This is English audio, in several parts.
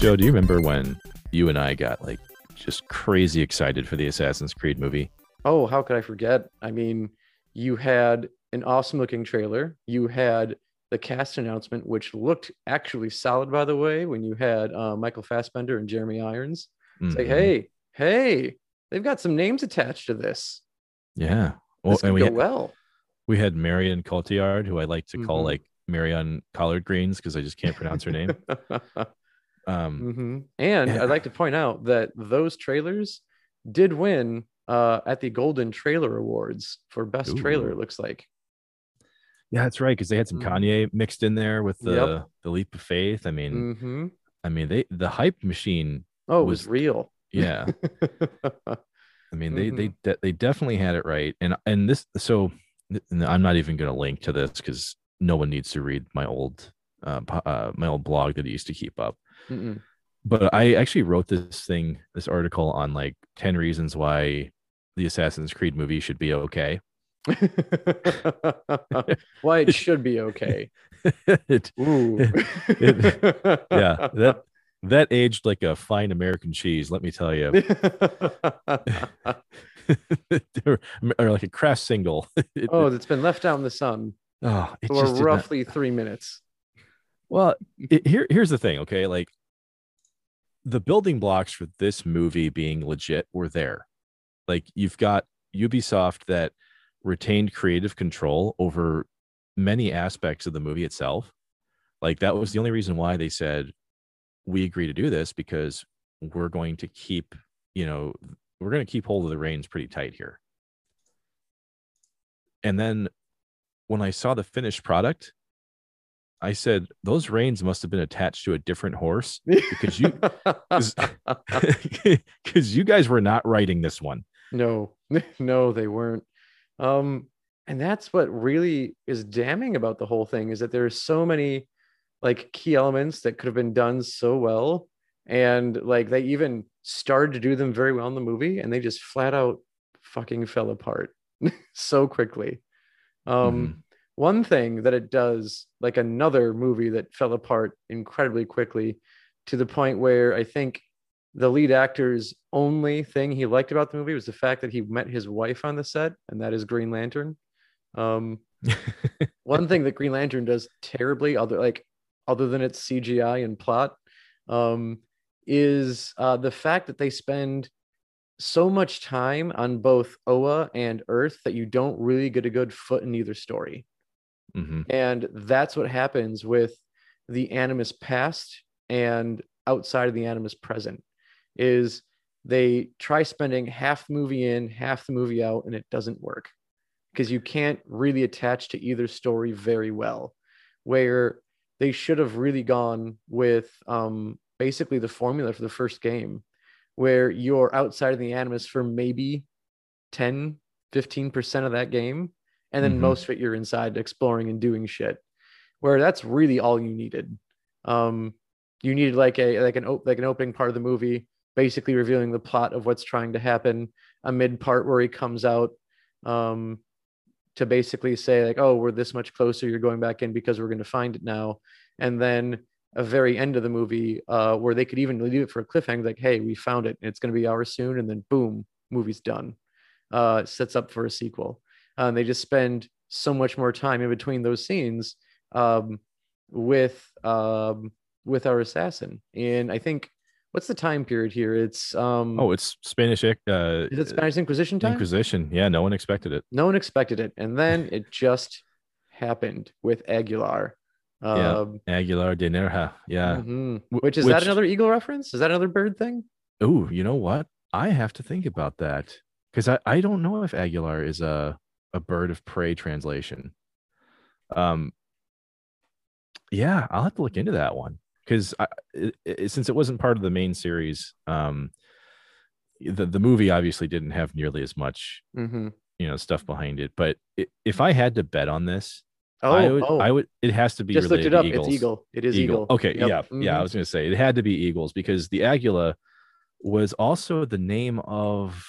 Joe, do you remember when you and I got like just crazy excited for the Assassin's Creed movie? Oh, how could I forget? I mean, you had an awesome looking trailer. You had the cast announcement, which looked actually solid, by the way, when you had uh, Michael Fassbender and Jeremy Irons. It's like, Mhm. hey, hey, they've got some names attached to this. yeah. Well, This and we go had, well. we had Marion Cotillard, who I like to call Mhm. like Marion Collard Greens because I just can't pronounce her name. Um, hmm And Yeah. I'd like to point out that those trailers did win uh, at the Golden Trailer Awards for Best Trailer. Ooh. It looks like. yeah, that's right because they had some Mhm. Kanye mixed in there with the Yep. the leap of faith. I mean, hmm I mean they the hype machine. Oh, it Was- was real. Yeah, I mean they they Mm-hmm. de- they definitely had it right. And and this so and I'm not even going to link to this because no one needs to read my old uh, uh my old blog that I used to keep up. Mm-mm. but I actually wrote this thing, this article on like 10 reasons why the Assassin's Creed movie should be okay. Why it should be okay. it, Ooh. yeah, that that aged like a fine American cheese, let me tell you. or, or like a craft single. It- oh, it- that's been left out in the sun oh, it for just did not- roughly three minutes. Well, it, here here's the thing, okay? Like the building blocks for this movie being legit were there. Like you've got Ubisoft that retained creative control over many aspects of the movie itself. Like that was the only reason why they said we agree to do this because we're going to keep, you know, we're going to keep hold of the reins pretty tight here. And then when I saw the finished product, I said those reins must have been attached to a different horse because you because you guys were not riding this one. no, no, they weren't. Um, and that's what really is damning about the whole thing is that there's so many like key elements that could have been done so well. And like they even started to do them very well in the movie and they just flat out fucking fell apart so quickly. Um, one thing that it does, like another movie that fell apart incredibly quickly to the point where I think the lead actor's only thing he liked about the movie was the fact that he met his wife on the set, and that is Green Lantern. Um, one thing that Green Lantern does terribly, other like other than its CGI and plot, um, is uh, the fact that they spend so much time on both Oa and Earth that you don't really get a good foot in either story. Mhm. And that's what happens with the animus past and outside of the animus present is they try spending half the movie in, half the movie out, and it doesn't work because you can't really attach to either story very well. Where they should have really gone with um, basically the formula for the first game, where you're outside of the animus for maybe 10, 15% of that game. And then Mhm. most of it you're inside exploring and doing shit. Where that's really all you needed. Um, you needed like a like an op- like an opening part of the movie, basically revealing the plot of what's trying to happen. A mid part where he comes out um, to basically say like, "Oh, we're this much closer. You're going back in because we're going to find it now." And then a very end of the movie uh, where they could even leave it for a cliffhanger, like, "Hey, we found it. And it's going to be ours soon." And then boom, movie's done. Uh, sets up for a sequel. And they just spend so much more time in between those scenes um, with um, with our assassin. And I think what's the time period here? It's um, Oh, it's Spanish. Uh, is it Spanish Inquisition time? Inquisition. Yeah, no one expected it. no one expected it, and then it just happened with Aguilar. Yeah. Um, Aguilar de Nerja. Yeah. mhm. Which is that another eagle reference? Is that another bird thing? Oh, you know what? I have to think about that because I, I don't know if Aguilar is a a bird of prey translation. Um. Yeah, I'll have to look into that one because I, it, it- since it wasn't part of the main series, um, the the movie obviously didn't have nearly as much Mm-hmm. you know stuff behind it. But i if I had to bet on this, Oh, I would oh, I would it has to be just looked it up. Eagles. It's eagle. It is eagle. Okay, Yep. yeah, yeah. I Mhm. was gonna say it had to be Eagles because the Aquila was also the name of.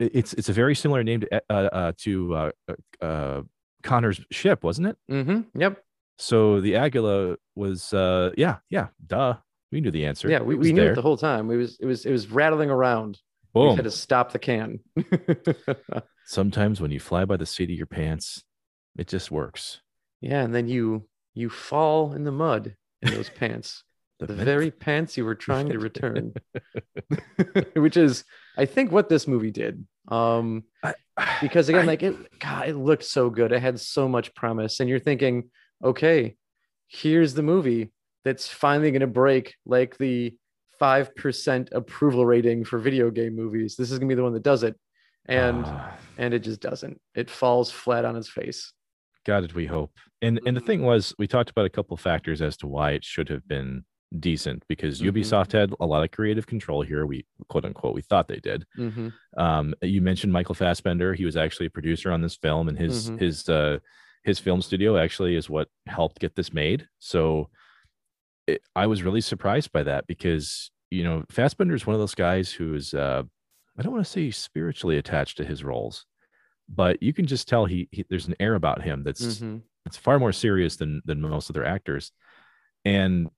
It- It's it's a very similar name to uh, uh, to uh, uh, Connor's ship, wasn't it? Mhm. Yep. So the Aquila was, uh, yeah, yeah, duh. We knew the answer. Yeah, we, we knew there. it the whole time. It was it was it was rattling around. We Boom. had to stop the can. Sometimes when you fly by the seat of your pants, it just works. yeah, and then you you fall in the mud in those pants. The men- very pants you were trying to return. Which is I think what this movie did. Um because again, I- like it God, it looked so good. It had so much promise. And you're thinking, okay, here's the movie that's finally gonna break like the five percent approval rating for video game movies. This is gonna be the one that does it. And Ah, and it just doesn't. It falls flat on its face. God did we hope. And and the Mhm. thing was, we talked about a couple factors as to why it should have been decent because Mhm. Ubisoft had a lot of creative control here. We quote unquote we thought they did. Mhm. Um, you mentioned Michael Fassbender. He was actually a producer on this film, and his Mhm. his uh, his film studio actually is what helped get this made. So it, I was really surprised by that because you know Fassbender is one of those guys who is uh, I don't want to say spiritually attached to his roles, but you can just tell he, he there's an air about him that's it's far more serious than than most other actors and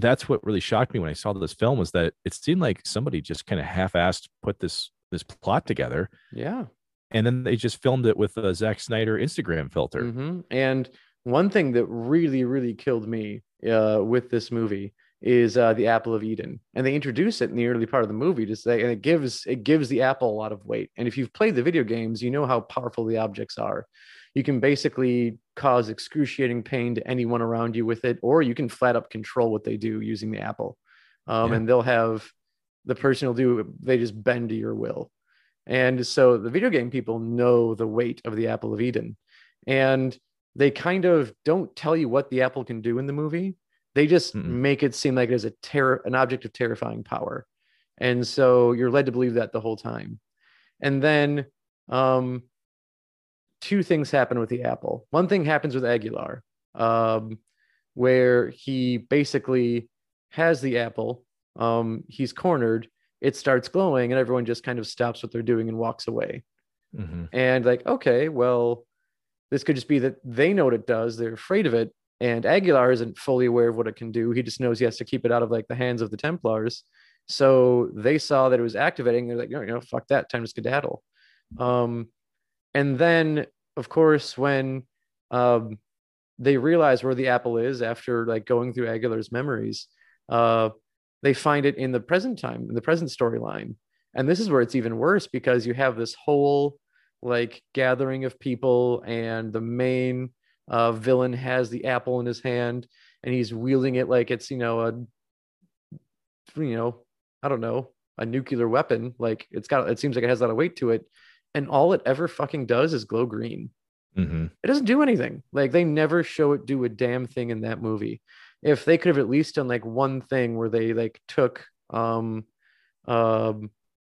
that's what really shocked me when i saw this film was that it seemed like somebody just kind of half-assed put this this plot together Yeah. and then they just filmed it with a Zack Snyder Instagram filter. Mhm. And one thing that really, really killed me uh, with this movie is uh, the apple of Eden, and they introduce it in the early part of the movie to say, and it gives it gives the apple a lot of weight. And if you've played the video games, you know how powerful the objects are. You can basically cause excruciating pain to anyone around you with it, or you can flat up control what they do using the apple. Um, Yeah. And they'll have the person will do they just bend to your will. And so the video game people know the weight of the apple of Eden. And they kind of don't tell you what the apple can do in the movie. They just Mm-mm. make it seem like it is a terror, an object of terrifying power. And so you're led to believe that the whole time. And then um, two things happen with the apple. One thing happens with Aguilar, um, where he basically has the apple. Um, he's cornered. It starts glowing, and everyone just kind of stops what they're doing and walks away Mhm. and like okay well this could just be that they know what it does they're afraid of it and aguilar isn't fully aware of what it can do he just knows he has to keep it out of like the hands of the templars so they saw that it was activating they're like no, no fuck that time to skedaddle um and then of course when um they realize where the apple is after like going through aguilar's memories uh they find it in the present time in the present storyline. And this is where it's even worse because you have this whole like gathering of people and the main uh, villain has the apple in his hand and he's wielding it like it's you know a you know i don't know a nuclear weapon. Like it's got it seems like it has a lot of weight to it and all it ever fucking does is glow green Mhm. it doesn't do anything. Like they never show it do a damn thing in that movie. If they could have at least done like one thing where they like took um um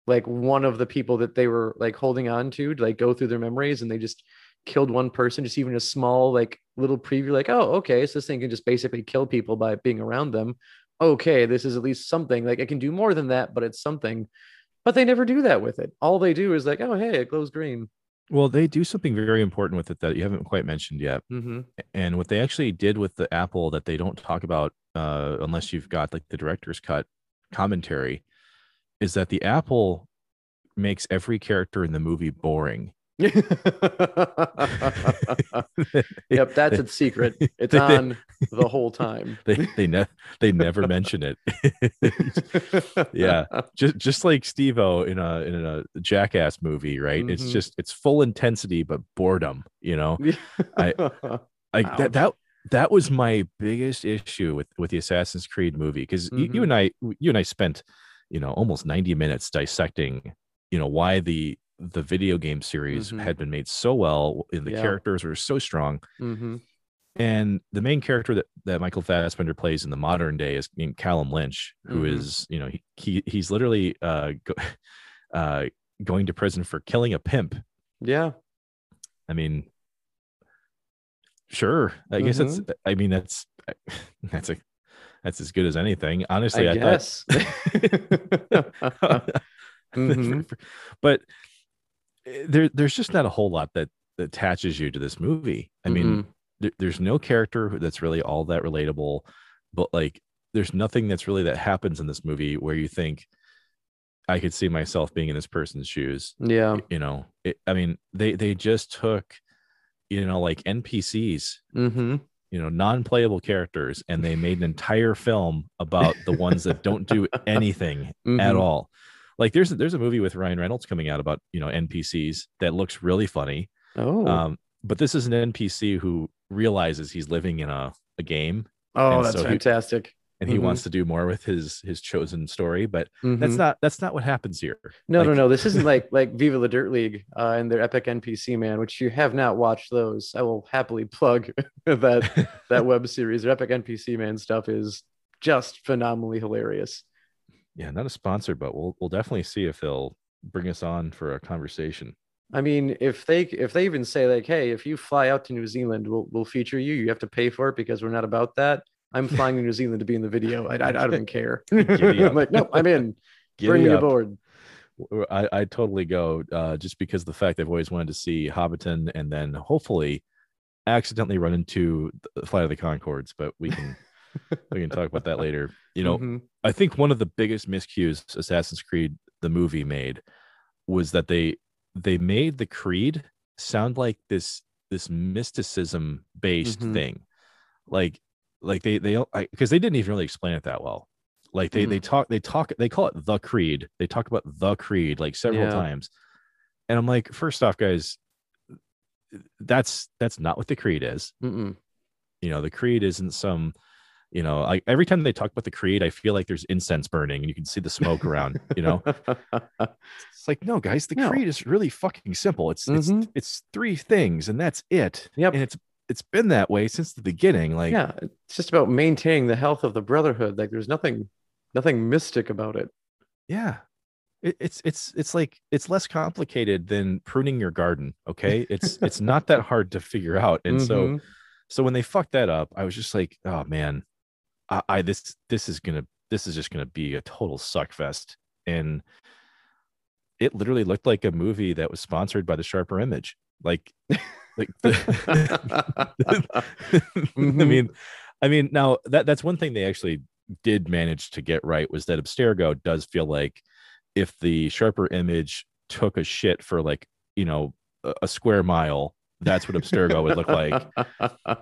like one of the people that they were like holding on to to like go through their memories and they just killed one person, just even a small like little preview, like, oh, okay, so this thing can just basically kill people by being around them. Okay, this is at least something. Like it can do more than that, but it's something. But they never do that with it. All they do is like, oh hey, it glows green. Well, they do something very important with it that you haven't quite mentioned yet. Mm-hmm. And what they actually did with the Apple that they don't talk about uh, unless you've got like the director's cut commentary is that the Apple makes every character in the movie boring. yep, that's its secret. It's on the whole time. They they ne- they never mention it. Yeah. just just like Steve-O in a in a Jackass movie, right? It's Mhm. just it's full intensity but boredom, you know. I- Ouch. that that that was my biggest issue with with the Assassin's Creed movie because you Mhm. and I you and I spent you know almost 90 minutes dissecting you know why the the video game series Mhm. had been made so well and the Yeah. characters were so strong Mhm. and the main character that, that Michael Fassbender plays in the modern day is named Callum Lynch, who Mhm. is you know he, he he's literally uh, go, uh going to prison for killing a pimp. Yeah. I mean, sure, I guess that's Mm-hmm. I mean that's that's a that's as good as anything. Honestly, I, I, guess. thought, Mhm. but there there's just not a whole lot that that attaches you to this movie. I mean, there, there's no character that's really all that relatable, but like there's nothing that's really that happens in this movie where you think I could see myself being in this person's shoes. Yeah. You know, it, I mean, they they just took, you know, like NPCs, Mm-hmm. you know, non-playable characters, and they made an entire film about the ones that don't do anything at Mhm. all. Like there's there's a movie with Ryan Reynolds coming out about you know NPCs that looks really funny. Oh. Um, but this is an NPC who realizes he's living in a, a game oh, and that's so he- fantastic. and he Mhm. wants to do more with his his chosen story. But that's Mhm. not that's not what happens here. No, no, no. This isn't like like Viva la Dirt League uh, and their epic NPC man, which you have not watched those. I will happily plug that that web series. Their epic NPC man stuff is just phenomenally hilarious. Yeah, not a sponsor, but we'll we'll definitely see if they'll bring us on for a conversation. I mean, if they if they even say like, "Hey, if you fly out to New Zealand, we'll we'll feature you. You have to pay for it because we're not about that." I'm flying to New Zealand to be in the video. I I, I don't even care. I'm like, nope, I'm in. Bring Giddy me up. aboard. I I totally go uh, just because of the fact I've always wanted to see Hobbiton and then hopefully accidentally run into the Flight of the Conchords, but we can we can talk about that later. You know, Mhm. I think one of the biggest miscues Assassin's Creed the movie made was that they they made the creed sound like this this mysticism based Mhm. thing. Like like they they because they didn't even really explain it that well. Like they they talk they talk they call it the creed. They talk about the creed like several Yeah. times. And I'm like, first off, guys, that's that's not what the creed is Mm-mm. you know the creed isn't some you know like every time they talk about the creed i feel like there's incense burning and you can see the smoke around you know it's like no guys the No. creed is really fucking simple it's Mhm. it's it's three things and that's it Yep. and it's it's been that way since the beginning like yeah, it's just about maintaining the health of the brotherhood. Like, there's nothing nothing mystic about it. yeah it, it's it's it's like it's less complicated than pruning your garden okay it's it's not that hard to figure out and so Mhm. so when they fucked that up i was just like oh man I, I this this is gonna this is just gonna be a total suck fest and it literally looked like a movie that was sponsored by the sharper image like like i Mhm. mean i mean now that that's one thing they actually did manage to get right was that abstergo does feel like if the sharper image took a shit for like you know a, a square mile that's what abstergo would look like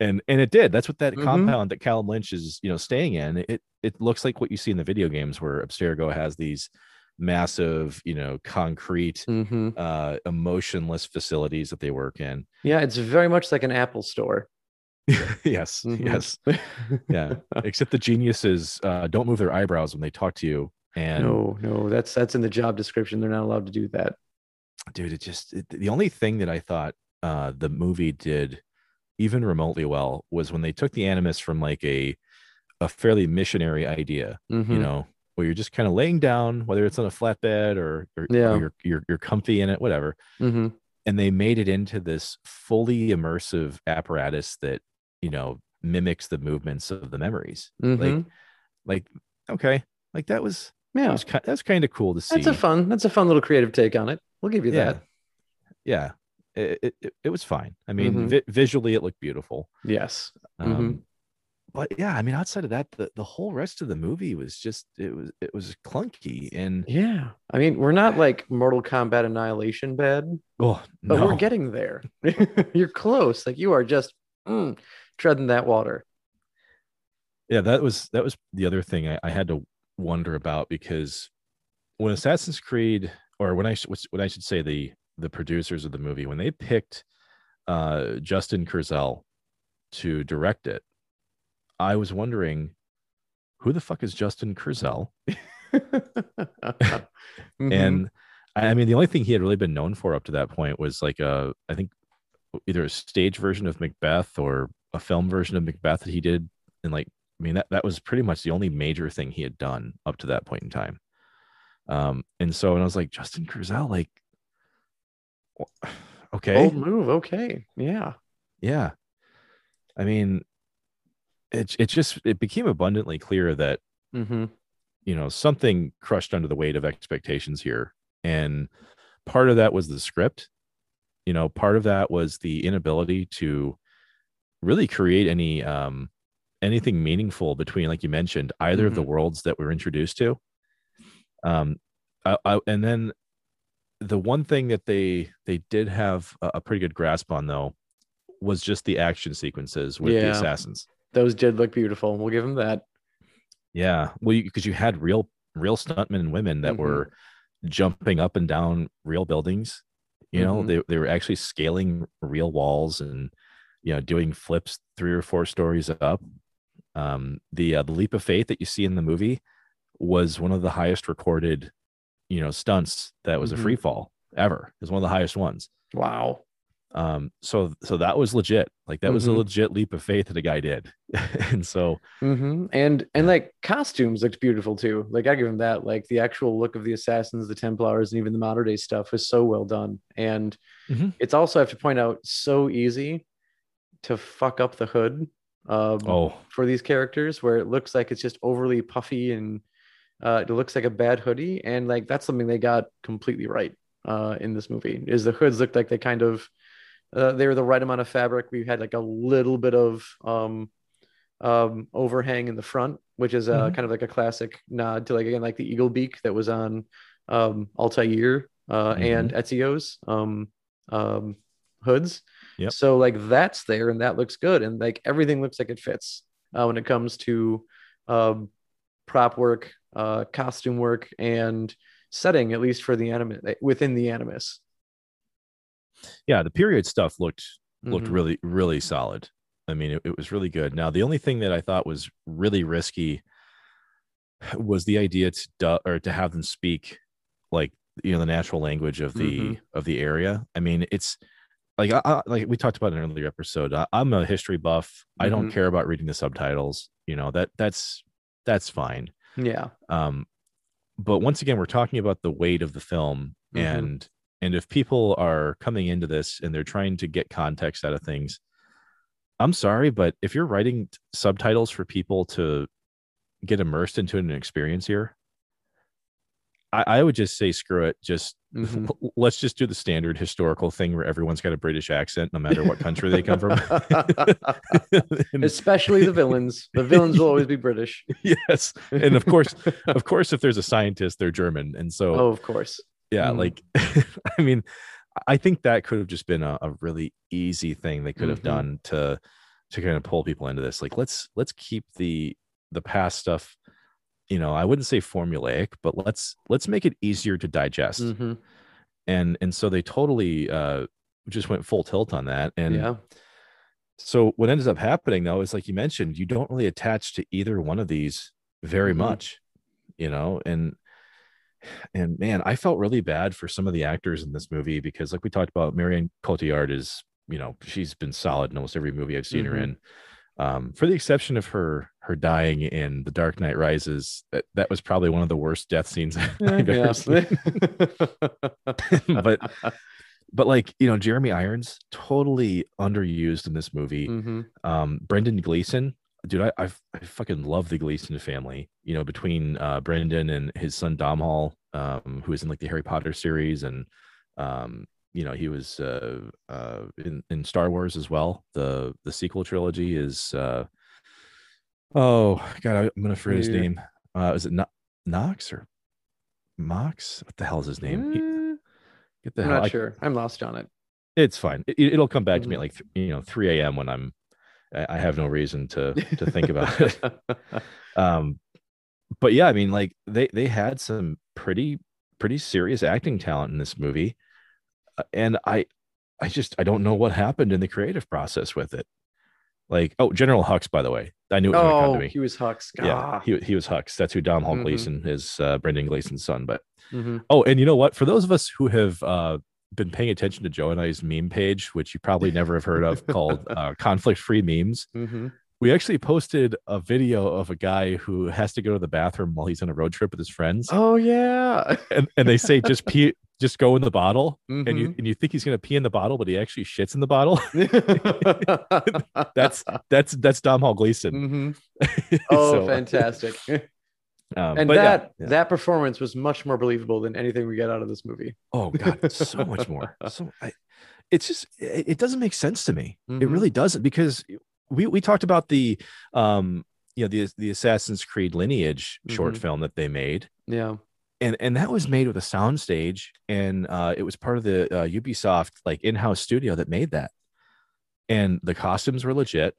and and it did that's what that Mhm. compound that Callum Lynch is you know staying in it it looks like what you see in the video games where Abstergo has these massive you know concrete Mhm. uh emotionless facilities that they work in Yeah, it's very much like an Apple store. yes Mhm. yes yeah except the geniuses uh don't move their eyebrows when they talk to you and no, no, that's that's in the job description. They're not allowed to do that. dude it just it, the only thing that i thought uh the movie did even remotely well was when they took the animus from like a a fairly missionary idea you Mhm. know where you're just kind of laying down whether it's on a flatbed or, or, or Yeah. you're, you're you're comfy in it whatever Mhm. and they made it into this fully immersive apparatus that you know mimics the movements of the memories Mhm. like okay like that was yeah, ki- kind of cool to see that's a fun. That's a fun little creative take on it. We'll give you yeah that. yeah it, it, it- was fine i mean Mhm. vi- visually it looked beautiful Yes. um, Mhm. but yeah i mean outside of that the, the whole rest of the movie was just it was it was clunky and Yeah. I mean, we're not like Mortal Kombat Annihilation bad, oh but we're getting there. You're close. Like you are just mm, treading that water. yeah that was that was the other thing I, I had to wonder about because when assassin's creed or when i what i should say the the producers of the movie when they picked uh justin kurzel to direct it i was wondering who the fuck is justin kurzel Mhm. and I mean, the only thing he had really been known for up to that point was like a, I think, either a stage version of Macbeth or a film version of Macbeth that he did. And like, I mean, that that was pretty much the only major thing he had done up to that point in time. Um, and so, and I was like, Justin Kurzel, like, okay, bold move. Okay. Yeah. yeah. I mean, it it just it became abundantly clear that Mm-hmm. you know something crushed under the weight of expectations here and part of that was the script you know part of that was the inability to really create any um anything meaningful between like you mentioned either of the Mhm. worlds that we're introduced to um I, I, and then the one thing that they they did have a, pretty good grasp on though was just the action sequences with the assassins Those did look beautiful. We'll give them that. yeah well because you, had real real stuntmen and women that Mhm. were jumping up and down real buildings you know Mhm. they, they were actually scaling real walls and you know doing flips three or four stories up um the uh, the leap of faith that you see in the movie was one of the highest recorded you know stunts that was Mhm. a free fall ever it was one of the highest ones Wow. um so so that was legit like that was a Mhm. legit leap of faith that a guy did and so mm-hmm. And and like costumes looked beautiful too. Like I give him that. Like the actual look of the assassins, the Templars, and even the modern day stuff was so well done. And Mhm. it's also I have to point out so easy to fuck up the hood um, oh for these characters, where it looks like it's just overly puffy and uh, it looks like a bad hoodie. And like that's something they got completely right uh, in this movie. Is the hoods looked like they kind of uh, they were the right amount of fabric. We had like a little bit of um, um, overhang in the front, which is uh, Mhm. kind of like a classic nod to like again like the eagle beak that was on um, Altair uh, and Ezio's um, um, hoods. Yep. So like that's there and that looks good and like everything looks like it fits uh, when it comes to um, prop work, uh, costume work, and setting at least for the anime within the animus. yeah the period stuff looked looked Mhm. really really solid i mean it, it was really good now the only thing that i thought was really risky was the idea to du- or to have them speak like you know the natural language of the Mhm. of the area i mean it's like I, I, like we talked about in an earlier episode I, i'm a history buff i don't Mhm. care about reading the subtitles you know that that's that's fine Yeah. um but once again we're talking about the weight of the film Mhm. and and if people are coming into this and they're trying to get context out of things i'm sorry but if you're writing subtitles for people to get immersed into an experience here i, I would just say screw it just Mhm. let's just do the standard historical thing where everyone's got a british accent no matter what country they come from Especially the villains. The villains will always be British. yes and of course of course if there's a scientist they're german and so Oh, of course. yeah Mhm. like i mean i think that could have just been a, a really easy thing they could have Mhm. done to to kind of pull people into this like let's let's keep the the past stuff you know i wouldn't say formulaic but let's let's make it easier to digest Mhm. and and so they totally uh just went full tilt on that and Yeah. so what ends up happening though is like you mentioned you don't really attach to either one of these very Mhm. much you know and and man i felt really bad for some of the actors in this movie because like we talked about marion cotillard is you know she's been solid in almost every movie i've seen her Mhm. in um, for the exception of her her dying in the dark knight rises that, that was probably one of the worst death scenes i've ever seen. But but like you know jeremy irons totally underused in this movie. Mhm. um brendan gleeson dude I, I i fucking love the gleeson family you know between uh brendan and his son domhnall um who is in like the harry potter series and um you know he was uh uh in, in star wars as well. The the sequel trilogy is uh oh god I, i'm gonna forget his name uh is it no- knox or mox what the hell is his name He- Eh, get the I'm hell not I- sure. I'm lost on it. it's fine. It, it'll come back to me at like th- you know 3 a.m. when I'm I I have no reason to to think about it. Um, but yeah, I mean, like they they had some pretty pretty serious acting talent in this movie, Uh, and I I just I don't know what happened in the creative process with it. Like, oh, General Hux, by the way, I knew it was going to come oh, to me. he was Hux. yeah, Ah. he he was Hux. That's who Dom Hall. Gleeson is, uh, Brendan Gleeson's son. But Mhm. Oh, and you know what? For those of us who have uh, been paying attention to Joe and I's meme page, which you probably never have heard of, called uh, Conflict Free Memes, Mhm. We actually posted a video of a guy who has to go to the bathroom while he's on a road trip with his friends, Oh yeah. and, and they say just pee, just go in the bottle, and you Mhm. and you think he's gonna pee in the bottle, but he actually shits in the bottle. Mm-hmm. that's that's that's Dom Hall Gleeson. Mhm. Oh, So, fantastic. um, and but yeah, that yeah. that performance was much more believable than anything we get out of this movie. Oh God, so much more. So I, it's just it, it doesn't make sense to me. It Mhm. really doesn't because we we talked about the um you know the the Assassin's Creed lineage short Mhm. film that they made. Yeah. and and that was made with a soundstage and uh it was part of the uh, ubisoft like in-house studio that made that and the costumes were legit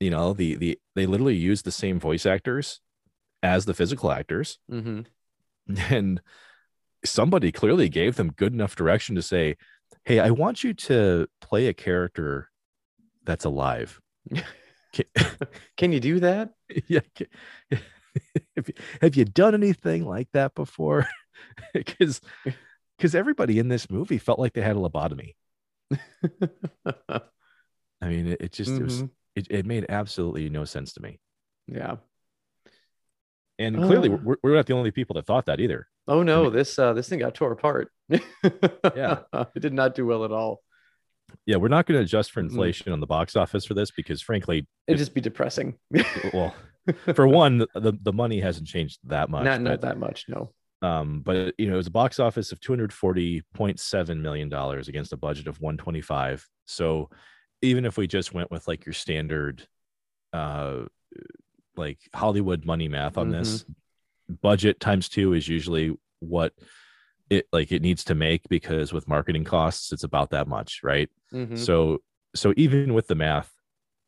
you know the the they literally used the same voice actors as the physical actors hmm and somebody clearly gave them good enough direction to say hey i want you to play a character that's alive Ca- Can you do that? yeah ca- have, you, have you done anything like that before because because everybody in this movie felt like they had a lobotomy i mean it, it just it was Mhm. it, it made absolutely no sense to me Yeah. and clearly Uh. we're, we're not the only people that thought that either Oh no, mean- this uh this thing got tore apart. Yeah. It did not do well at all. Yeah we're not going to adjust for inflation on the box office for this because frankly It'd just be depressing. well for one the, the money hasn't changed that much not but, not that much, no. um but you know it was a box office of 240.7 million dollars against a budget of 125 so even if we just went with like your standard uh like hollywood money math on this budget times two is usually what it like it needs to make because with marketing costs it's about that much right Mhm. so so even with the math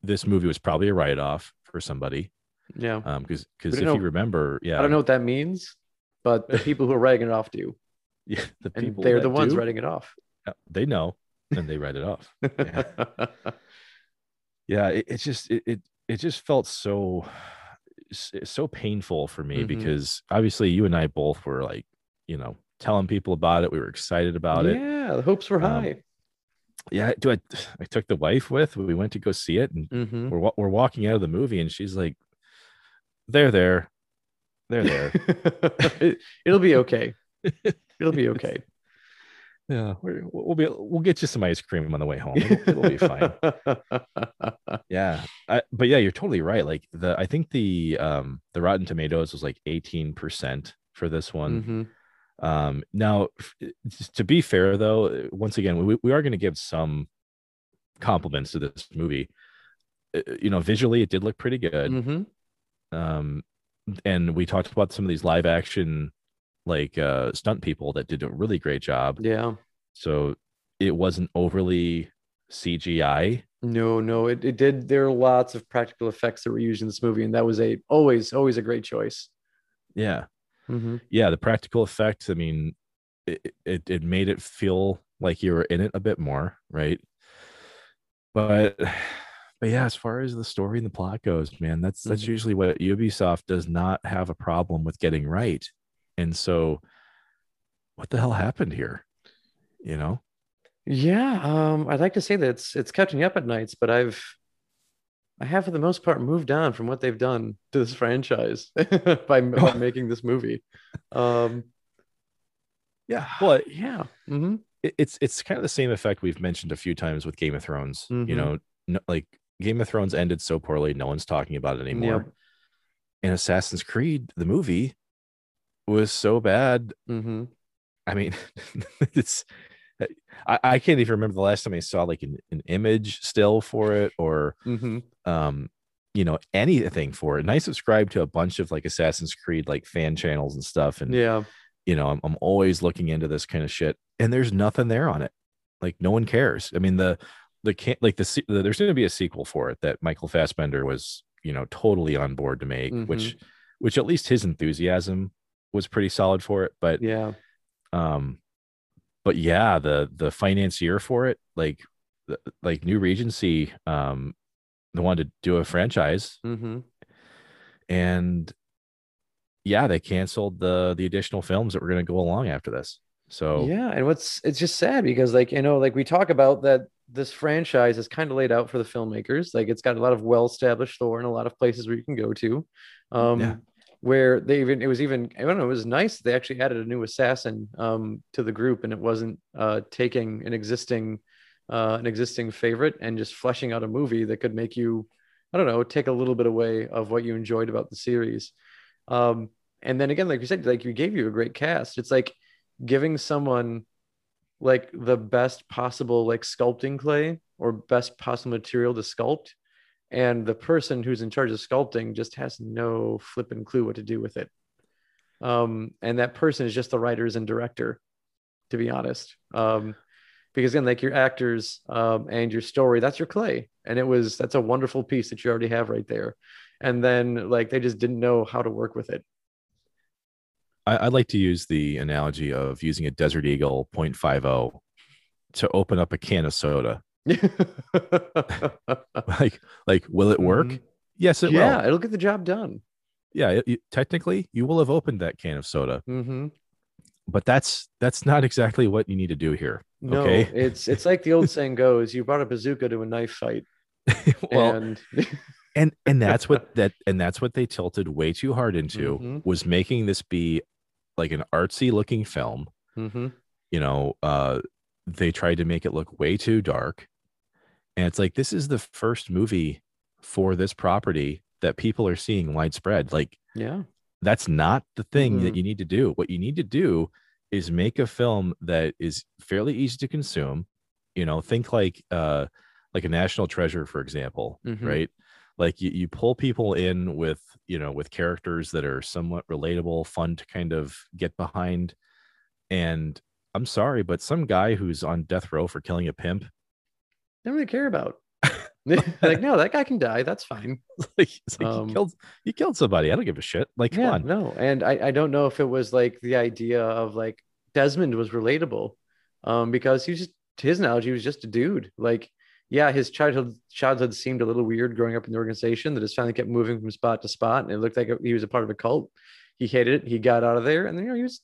this movie was probably a write-off for somebody Yeah. um because because if don't you remember yeah I don't know what that means, but the people who are writing it off do. yeah the And people they're the ones do, writing it off. uh, they know and they write it off yeah it, it just it, it it just felt so so painful for me Mhm. because obviously you and i both were like you know telling people about it we were excited about it yeah, the hopes were Um, high. yeah do i i took the wife with we went to go see it and Mhm. we're, we're walking out of the movie and she's like they're there they're there it, it'll be okay. It'll be okay. yeah we're, we'll be we'll get you some ice cream on the way home it'll, it'll be fine yeah I, but yeah you're totally right like the i think the um the rotten tomatoes was like 18% for this one Mhm. Um now to be fair though once again we, we are going to give some compliments to this movie Uh, you know visually it did look pretty good Mhm. um and we talked about some of these live action like uh stunt people that did a really great job Yeah. so it wasn't overly cgi No, no, it, it did. There are lots of practical effects that were used in this movie, and that was a always, always a great choice. yeah Mhm. yeah the practical effects i mean it, it it made it feel like you were in it a bit more right but but yeah as far as the story and the plot goes man that's that's Mhm. usually what ubisoft does not have a problem with getting right and so what the hell happened here you know Yeah, um, I'd like to say that it's it's me up at nights, but I've I have for the most part moved on from what they've done to this franchise by, by making this movie. Um, yeah but yeah. hmm it- it's it's kind of the same effect we've mentioned a few times with game of thrones Mhm. you know no, like game of thrones ended so poorly no one's talking about it anymore Yep. and assassin's creed the movie was so bad hmm I mean, it's I, I can't even remember the last time I saw like an, an image still for it or hmm um you know anything for it. And I subscribe to a bunch of like Assassin's Creed like fan channels and stuff. And Yeah. you know, I'm I'm always looking into this kind of shit. And there's nothing there on it. Like no one cares. I mean, the the can't like the, the there's going to be a sequel for it that Michael Fassbender was you know totally on board to make, which which at least his enthusiasm was pretty solid for it. But Yeah. um but yeah the the financier for it like like new regency um they wanted to do a franchise hmm and yeah they canceled the the additional films that were going to go along after this so Yeah, and what's it's just sad because like you know like we talk about that this franchise is kind of laid out for the filmmakers. Like it's got a lot of well-established lore and a lot of places where you can go to. Um Yeah. Where they even it was even I don't know, it was nice they actually added a new assassin um to the group and it wasn't uh taking an existing uh an existing favorite and just fleshing out a movie that could make you I don't know, take a little bit away of what you enjoyed about the series. Um and then again like you said like you gave you a great cast. It's like giving someone like the best possible like sculpting clay or best possible material to sculpt and the person who's in charge of sculpting just has no flipping clue what to do with it. Um, and that person is just the writers and director, to be honest. Um, because again, like your actors um, and your story, that's your clay, and it was that's a wonderful piece that you already have right there. And then like they just didn't know how to work with it. I, I like to use the analogy of using a Desert Eagle 0.50 to open up a can of soda. like, like, will it work? Mhm. Yes, it will. yeah, will. it'll get the job done. Yeah, it- it- technically, you will have opened that can of soda, hmm but that's that's not exactly what you need to do here. No, Okay. it's it's like the old saying goes: you brought a bazooka to a knife fight, well, and and and that's what that and that's what they tilted way too hard into Mhm. was making this be like an artsy looking film Mhm. you know uh they tried to make it look way too dark and it's like this is the first movie for this property that people are seeing widespread. Like yeah, that's not the thing Mhm. that you need to do. What you need to do is make a film that is fairly easy to consume. You know think like uh like a national treasure for example Mhm. right? Like you, you pull people in with you know with characters that are somewhat relatable fun to kind of get behind. And i'm sorry but some guy who's on death row for killing a pimp don't really care about. like, no, that guy can die. That's fine. like, like Um, you killed you killed somebody i don't give a shit like come yeah, on no, and I I don't know if it was like the idea of like Desmond was relatable, um, because he was just his analogy was just a dude. Like, yeah, his childhood childhood seemed a little weird growing up in the organization that his family kept moving from spot to spot, and it looked like he was a part of a cult. He hated it. He got out of there, and then you know he was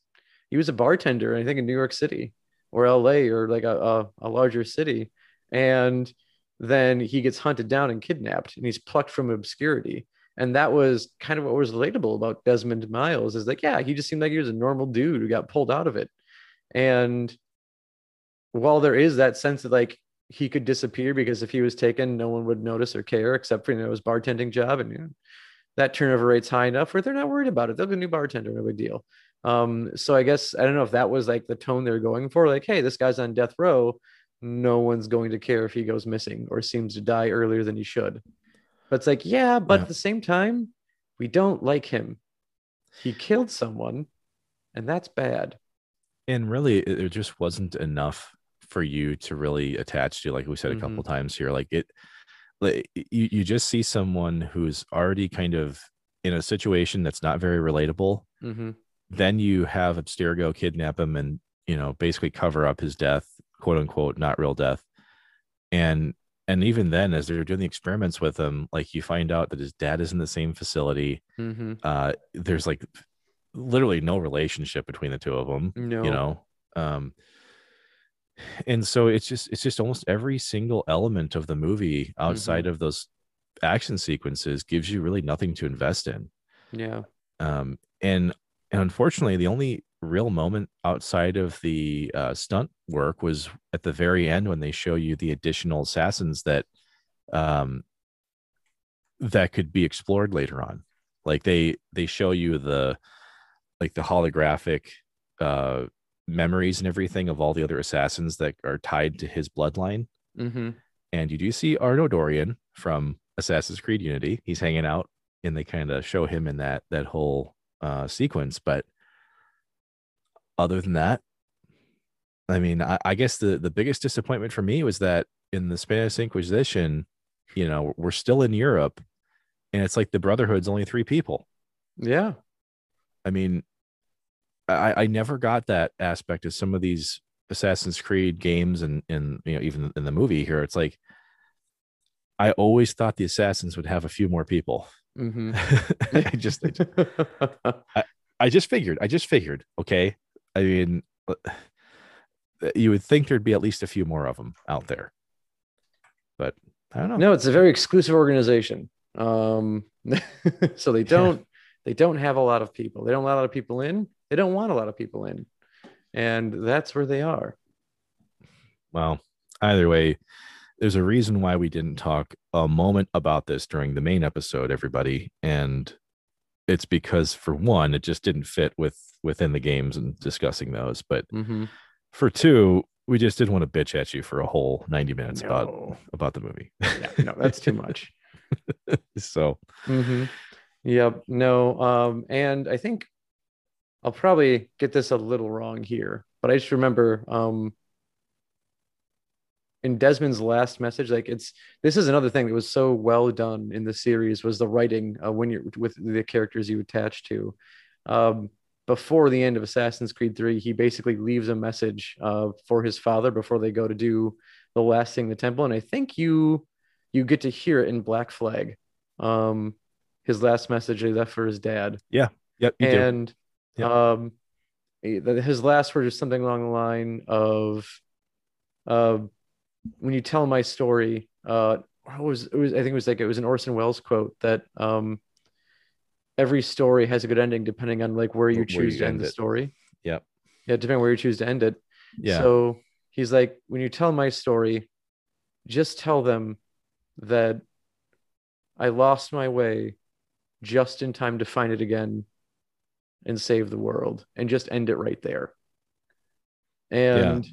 he was a bartender, I think in New York City or L.A. or like a a, a larger city, and then he gets hunted down and kidnapped, and he's plucked from obscurity and that was kind of what was relatable about Desmond Miles is like, yeah, he just seemed like he was a normal dude who got pulled out of it. And while there is that sense that like he could disappear because if he was taken, no one would notice or care except for you know his bartending job, and you know, that turnover rate's high enough where they're not worried about it. They'll get a new bartender, no big deal. Um, so I guess I don't know if that was like the tone they're going for, like, hey, this guy's on death row. No one's going to care if he goes missing or seems to die earlier than he should. But it's like, yeah, but Yeah. at the same time, we don't like him. He killed someone, and that's bad. and really it, it just wasn't enough for you to really attach to like we said a couple times here like it like you, you just see someone who's already kind of in a situation that's not very relatable Mm-hmm. then you have abstergo kidnap him and you know basically cover up his death quote unquote not real death and and even then as they're doing the experiments with him like you find out that his dad is in the same facility Mm-hmm. uh there's like literally no relationship between the two of them No. you know um and so it's just it's just almost every single element of the movie outside of those action sequences gives you really nothing to invest in Yeah. um and and unfortunately the only real moment outside of the uh, stunt work was at the very end when they show you the additional assassins that um that could be explored later on like they they show you the like the holographic uh memories and everything of all the other assassins that are tied to his bloodline Mm-hmm. and you do see Arno Dorian from Assassin's Creed Unity. He's hanging out, and they kind of show him in that that whole uh, sequence. But other than that, I mean, I, I guess the the biggest disappointment for me was that in the Spanish Inquisition, you know, we're still in Europe, and it's like the Brotherhood's only three people. Yeah. I mean, I, I never got that aspect of some of these Assassin's Creed games and and you know even in the movie here. It's like I always thought the assassins would have a few more people. Mm-hmm. I just I, just- I just figured. I just figured. Okay. I mean, you would think there'd be at least a few more of them out there, but I don't know. no, it's a very exclusive organization. Um, so they don't they don't have a lot of people. They don't let a lot of people in. They don't want a lot of people in, and that's where they are. Well, either way, there's a reason why we didn't talk a moment about this during the main episode, everybody, and it's because for one, it just didn't fit with within the games and discussing those. But Mm-hmm. for two, we just didn't want to bitch at you for a whole 90 minutes about about the movie. yeah, no, that's too much. so Mm-hmm. Yep. No. Um, and I think I'll probably get this a little wrong here, but I just remember um in Desmond's last message, like it's this is another thing that was so well done in the series was the writing uh, when you're with the characters you attach to. Um, before the end of Assassin's Creed 3, he basically leaves a message uh, for his father before they go to do the last thing in the temple. And I think you you get to hear it in Black Flag. Um, his last message he left for his dad. Yeah. Yep. You do. and Yep. um his last word is something along the line of uh when you tell my story, uh what was it was I think it was like it was an Orson Welles quote that um every story has a good ending depending on like where you Where choose you to end end the story. Yep. Yeah, depending on where you choose to end it. Yeah. So he's like, when you tell my story, just tell them that I lost my way just in time to find it again and save the world and just end it right there. And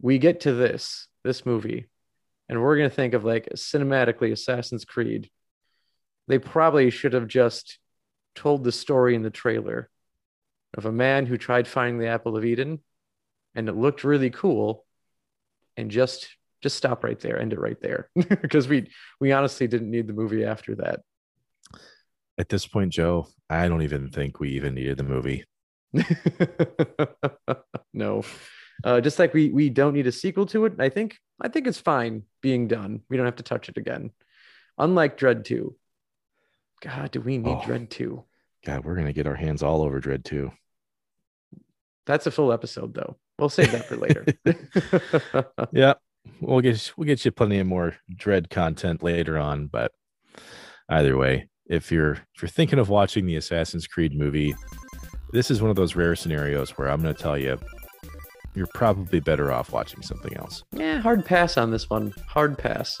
we get to this, this movie, and we're going to think of like cinematically Assassin's Creed. They probably should have just told the story in the trailer of a man who tried finding the apple of Eden and it looked really cool and just just stop right there end it right there because we we honestly didn't need the movie after that At this point, Joe, I don't even think we even needed the movie. no uh, just like we we don't need a sequel to it i think i think it's fine being done we don't have to touch it again unlike Dredd 2 god do we need Oh. Dredd 2 God, we're gonna get our hands all over Dredd 2. that's a full episode though we'll save that for later Yeah. We'll get we'll get you plenty of more Dredd content later on, but either way, if you're if you're thinking of watching the Assassin's Creed movie, this is one of those rare scenarios where I'm gonna tell you you're probably better off watching something else. yeah hard pass on this one hard pass